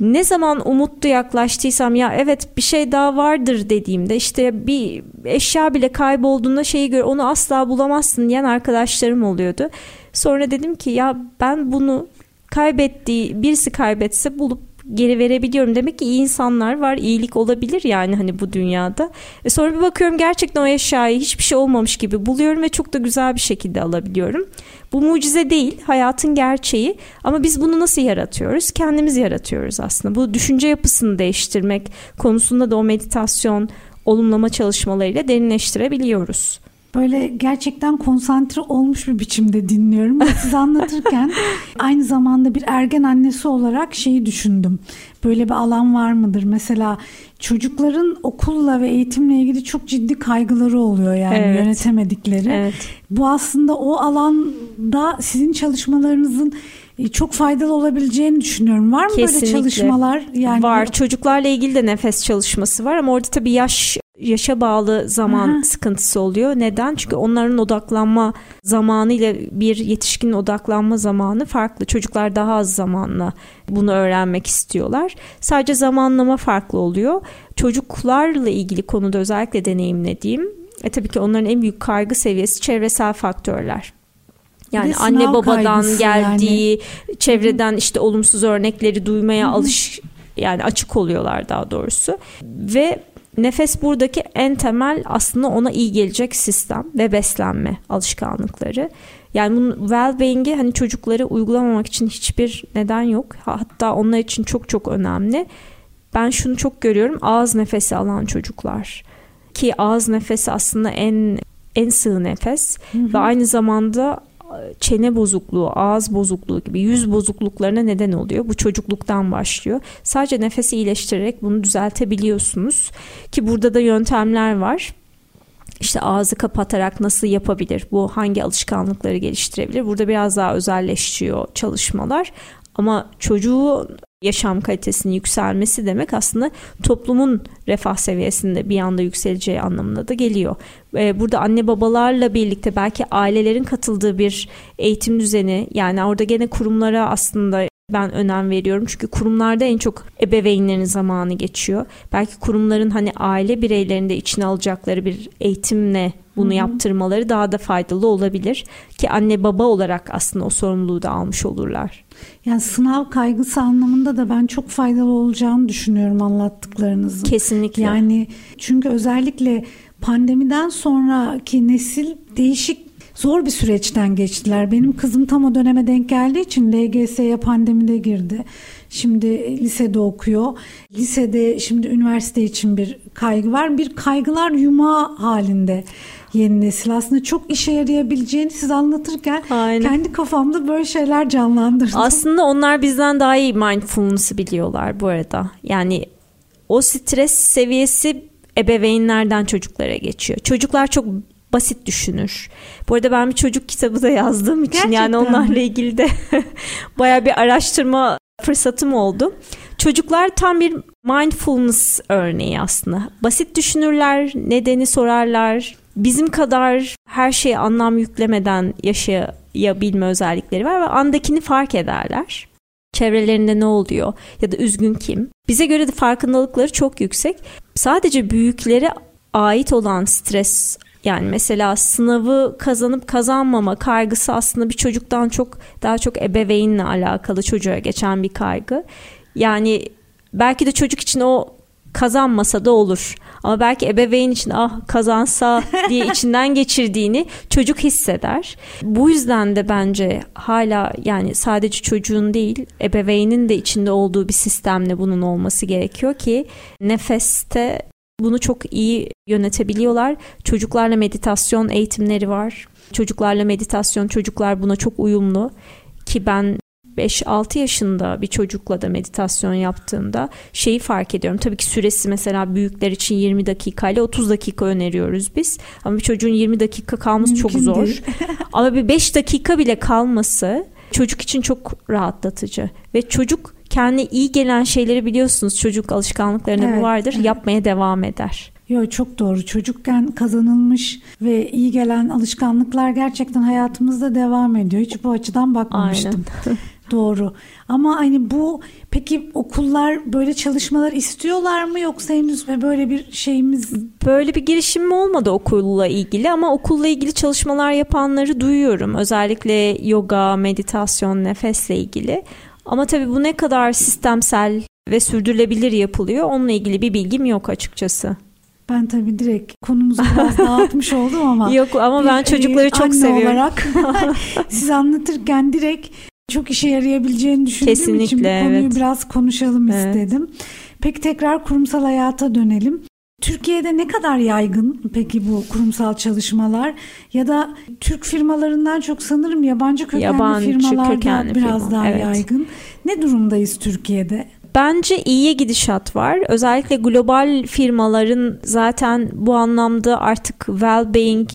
S4: Ne zaman umutlu yaklaştıysam ya evet bir şey daha vardır dediğimde işte bir eşya bile kaybolduğunda şeyi gör onu asla bulamazsın diyen arkadaşlarım oluyordu. Sonra dedim ki ya ben bunu kaybettiği birisi kaybetse bulup geri verebiliyorum. Demek ki iyi insanlar var. iyilik olabilir yani hani bu dünyada. E sonra bir bakıyorum gerçekten o eşyayı hiçbir şey olmamış gibi buluyorum ve çok da güzel bir şekilde alabiliyorum. Bu mucize değil, hayatın gerçeği. Ama biz bunu nasıl yaratıyoruz? Kendimiz yaratıyoruz aslında. Bu düşünce yapısını değiştirmek konusunda da o meditasyon, olumlama çalışmalarıyla derinleştirebiliyoruz
S3: böyle gerçekten konsantre olmuş bir biçimde dinliyorum. Siz anlatırken (laughs) aynı zamanda bir ergen annesi olarak şeyi düşündüm. Böyle bir alan var mıdır? Mesela çocukların okulla ve eğitimle ilgili çok ciddi kaygıları oluyor yani evet. yönetemedikleri. Evet. Bu aslında o alanda sizin çalışmalarınızın e, çok faydalı olabileceğini düşünüyorum. Var mı Kesinlikle. böyle çalışmalar?
S4: Yani var. Çocuklarla ilgili de nefes çalışması var ama orada tabii yaş yaşa bağlı zaman Aha. sıkıntısı oluyor. Neden? Çünkü onların odaklanma zamanı ile bir yetişkinin odaklanma zamanı farklı. Çocuklar daha az zamanla bunu öğrenmek istiyorlar. Sadece zamanlama farklı oluyor. Çocuklarla ilgili konuda özellikle deneyimlediğim e tabii ki onların en büyük kaygı seviyesi çevresel faktörler. Yani anne babadan geldiği, yani. çevreden işte olumsuz örnekleri duymaya Hı-hı. alış yani açık oluyorlar daha doğrusu. Ve Nefes buradaki en temel aslında ona iyi gelecek sistem ve beslenme alışkanlıkları. Yani bunun well-being'i hani çocukları uygulamamak için hiçbir neden yok. Hatta onlar için çok çok önemli. Ben şunu çok görüyorum. Ağız nefesi alan çocuklar. Ki ağız nefesi aslında en en sığ nefes hı hı. ve aynı zamanda çene bozukluğu, ağız bozukluğu gibi yüz bozukluklarına neden oluyor. Bu çocukluktan başlıyor. Sadece nefesi iyileştirerek bunu düzeltebiliyorsunuz. Ki burada da yöntemler var işte ağzı kapatarak nasıl yapabilir? Bu hangi alışkanlıkları geliştirebilir? Burada biraz daha özelleşiyor çalışmalar. Ama çocuğu yaşam kalitesinin yükselmesi demek aslında toplumun refah seviyesinde bir anda yükseleceği anlamına da geliyor. Burada anne babalarla birlikte belki ailelerin katıldığı bir eğitim düzeni yani orada gene kurumlara aslında ben önem veriyorum. Çünkü kurumlarda en çok ebeveynlerin zamanı geçiyor. Belki kurumların hani aile bireylerinde içine alacakları bir eğitimle bunu Hı-hı. yaptırmaları daha da faydalı olabilir ki anne baba olarak aslında o sorumluluğu da almış olurlar.
S3: Yani sınav kaygısı anlamında da ben çok faydalı olacağını düşünüyorum anlattıklarınızın.
S4: Kesinlikle.
S3: Yani çünkü özellikle pandemiden sonraki nesil değişik zor bir süreçten geçtiler. Benim kızım tam o döneme denk geldiği için LGS'ye pandemide girdi. Şimdi lisede okuyor. Lisede şimdi üniversite için bir kaygı var. Bir kaygılar yumağı halinde yeni nesil. Aslında çok işe yarayabileceğini siz anlatırken Aynen. kendi kafamda böyle şeyler canlandırdım.
S4: Aslında onlar bizden daha iyi mindfulness'ı biliyorlar bu arada. Yani o stres seviyesi ebeveynlerden çocuklara geçiyor. Çocuklar çok basit düşünür. Bu arada ben bir çocuk kitabı da yazdığım için Gerçekten yani onlarla ilgili de (laughs) baya bir araştırma fırsatım oldu. Çocuklar tam bir mindfulness örneği aslında. Basit düşünürler, nedeni sorarlar. Bizim kadar her şeye anlam yüklemeden yaşayabilme özellikleri var ve andakini fark ederler. Çevrelerinde ne oluyor ya da üzgün kim? Bize göre de farkındalıkları çok yüksek. Sadece büyüklere ait olan stres yani mesela sınavı kazanıp kazanmama kaygısı aslında bir çocuktan çok daha çok ebeveynle alakalı çocuğa geçen bir kaygı. Yani belki de çocuk için o kazanmasa da olur. Ama belki ebeveyn için ah kazansa (laughs) diye içinden geçirdiğini çocuk hisseder. Bu yüzden de bence hala yani sadece çocuğun değil ebeveynin de içinde olduğu bir sistemle bunun olması gerekiyor ki nefeste bunu çok iyi yönetebiliyorlar. Çocuklarla meditasyon eğitimleri var. Çocuklarla meditasyon, çocuklar buna çok uyumlu ki ben 5-6 yaşında bir çocukla da meditasyon yaptığımda şeyi fark ediyorum. Tabii ki süresi mesela büyükler için 20 dakika ile 30 dakika öneriyoruz biz. Ama bir çocuğun 20 dakika kalması Mümkün çok zor. (laughs) Ama bir 5 dakika bile kalması çocuk için çok rahatlatıcı. Ve çocuk kendi iyi gelen şeyleri biliyorsunuz çocuk alışkanlıklarında evet, bu vardır evet. yapmaya devam eder.
S3: Yo çok doğru. Çocukken kazanılmış ve iyi gelen alışkanlıklar gerçekten hayatımızda devam ediyor. Hiç bu açıdan bakmamıştım. Aynen. (laughs) doğru. Ama hani bu peki okullar böyle çalışmalar istiyorlar mı yoksa henüz böyle bir şeyimiz
S4: böyle bir girişim olmadı okulla ilgili ama okulla ilgili çalışmalar yapanları duyuyorum. Özellikle yoga, meditasyon, nefesle ilgili. Ama tabii bu ne kadar sistemsel ve sürdürülebilir yapılıyor onunla ilgili bir bilgim yok açıkçası.
S3: Ben tabii direkt konumuzu biraz dağıtmış (laughs) oldum ama.
S4: Yok ama ben çocukları çok anne seviyorum. olarak (laughs)
S3: siz anlatırken direkt çok işe yarayabileceğini düşündüğüm Kesinlikle, için bu konuyu evet. biraz konuşalım evet. istedim. Peki tekrar kurumsal hayata dönelim. Türkiye'de ne kadar yaygın peki bu kurumsal çalışmalar ya da Türk firmalarından çok sanırım yabancı kökenli yabancı firmalar kökenli biraz firma. daha evet. yaygın. Ne durumdayız Türkiye'de?
S4: Bence iyiye gidişat var. Özellikle global firmaların zaten bu anlamda artık well-being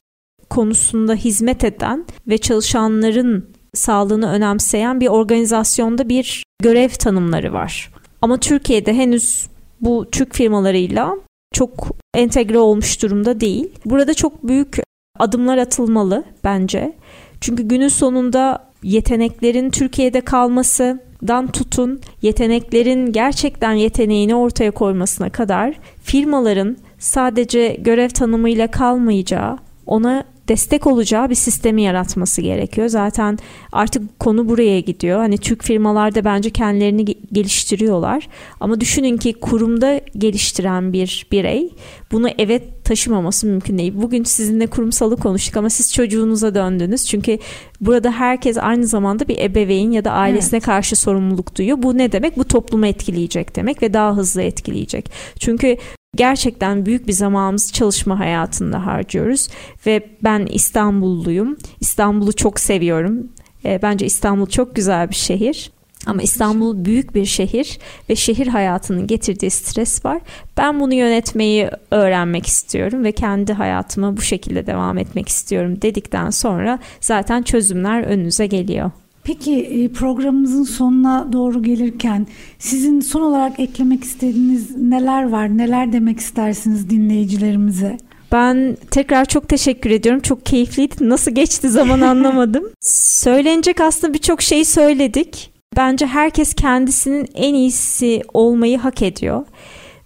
S4: konusunda hizmet eden ve çalışanların sağlığını önemseyen bir organizasyonda bir görev tanımları var. Ama Türkiye'de henüz bu Türk firmalarıyla çok entegre olmuş durumda değil. Burada çok büyük adımlar atılmalı bence. Çünkü günün sonunda yeteneklerin Türkiye'de kalmasından tutun yeteneklerin gerçekten yeteneğini ortaya koymasına kadar firmaların sadece görev tanımıyla kalmayacağı, ona destek olacağı bir sistemi yaratması gerekiyor. Zaten artık konu buraya gidiyor. Hani Türk firmalar da bence kendilerini geliştiriyorlar. Ama düşünün ki kurumda geliştiren bir birey bunu eve taşımaması mümkün değil. Bugün sizinle kurumsalı konuştuk ama siz çocuğunuza döndünüz. Çünkü burada herkes aynı zamanda bir ebeveyn ya da ailesine evet. karşı sorumluluk duyuyor. Bu ne demek? Bu toplumu etkileyecek demek ve daha hızlı etkileyecek. Çünkü gerçekten büyük bir zamanımızı çalışma hayatında harcıyoruz ve ben İstanbulluyum. İstanbul'u çok seviyorum. E, bence İstanbul çok güzel bir şehir. Ama İstanbul büyük bir şehir ve şehir hayatının getirdiği stres var. Ben bunu yönetmeyi öğrenmek istiyorum ve kendi hayatıma bu şekilde devam etmek istiyorum dedikten sonra zaten çözümler önünüze geliyor.
S3: Peki e, programımızın sonuna doğru gelirken sizin son olarak eklemek istediğiniz neler var? Neler demek istersiniz dinleyicilerimize?
S4: Ben tekrar çok teşekkür ediyorum. Çok keyifliydi. Nasıl geçti zaman (laughs) anlamadım. Söylenecek aslında birçok şey söyledik. Bence herkes kendisinin en iyisi olmayı hak ediyor.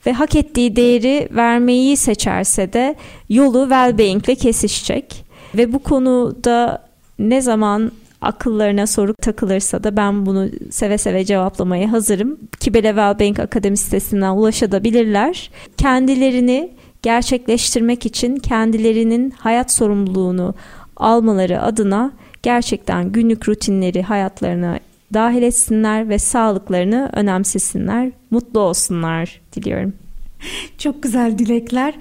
S4: Ve hak ettiği değeri vermeyi seçerse de yolu well-being ile kesişecek. Ve bu konuda ne zaman akıllarına soru takılırsa da ben bunu seve seve cevaplamaya hazırım. Kibele Wellbeing Akademi sitesinden ulaşabilirler. Kendilerini gerçekleştirmek için kendilerinin hayat sorumluluğunu almaları adına gerçekten günlük rutinleri hayatlarına dahil etsinler ve sağlıklarını önemsesinler, mutlu olsunlar diliyorum.
S3: Çok güzel dilekler.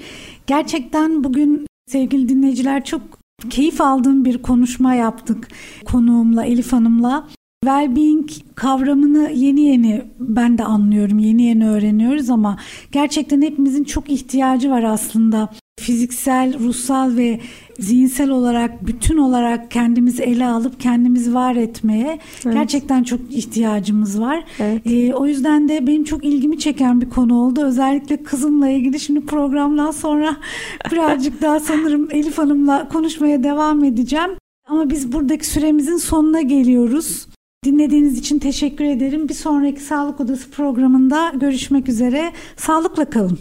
S3: Gerçekten bugün sevgili dinleyiciler çok keyif aldığım bir konuşma yaptık konuğumla Elif Hanım'la. Wellbeing kavramını yeni yeni ben de anlıyorum, yeni yeni öğreniyoruz ama gerçekten hepimizin çok ihtiyacı var aslında. Fiziksel, ruhsal ve zihinsel olarak, bütün olarak kendimizi ele alıp kendimizi var etmeye evet. gerçekten çok ihtiyacımız var. Evet. Ee, o yüzden de benim çok ilgimi çeken bir konu oldu. Özellikle kızımla ilgili şimdi programdan sonra (laughs) birazcık daha sanırım Elif Hanım'la konuşmaya devam edeceğim. Ama biz buradaki süremizin sonuna geliyoruz. Dinlediğiniz için teşekkür ederim. Bir sonraki Sağlık Odası programında görüşmek üzere. Sağlıkla kalın.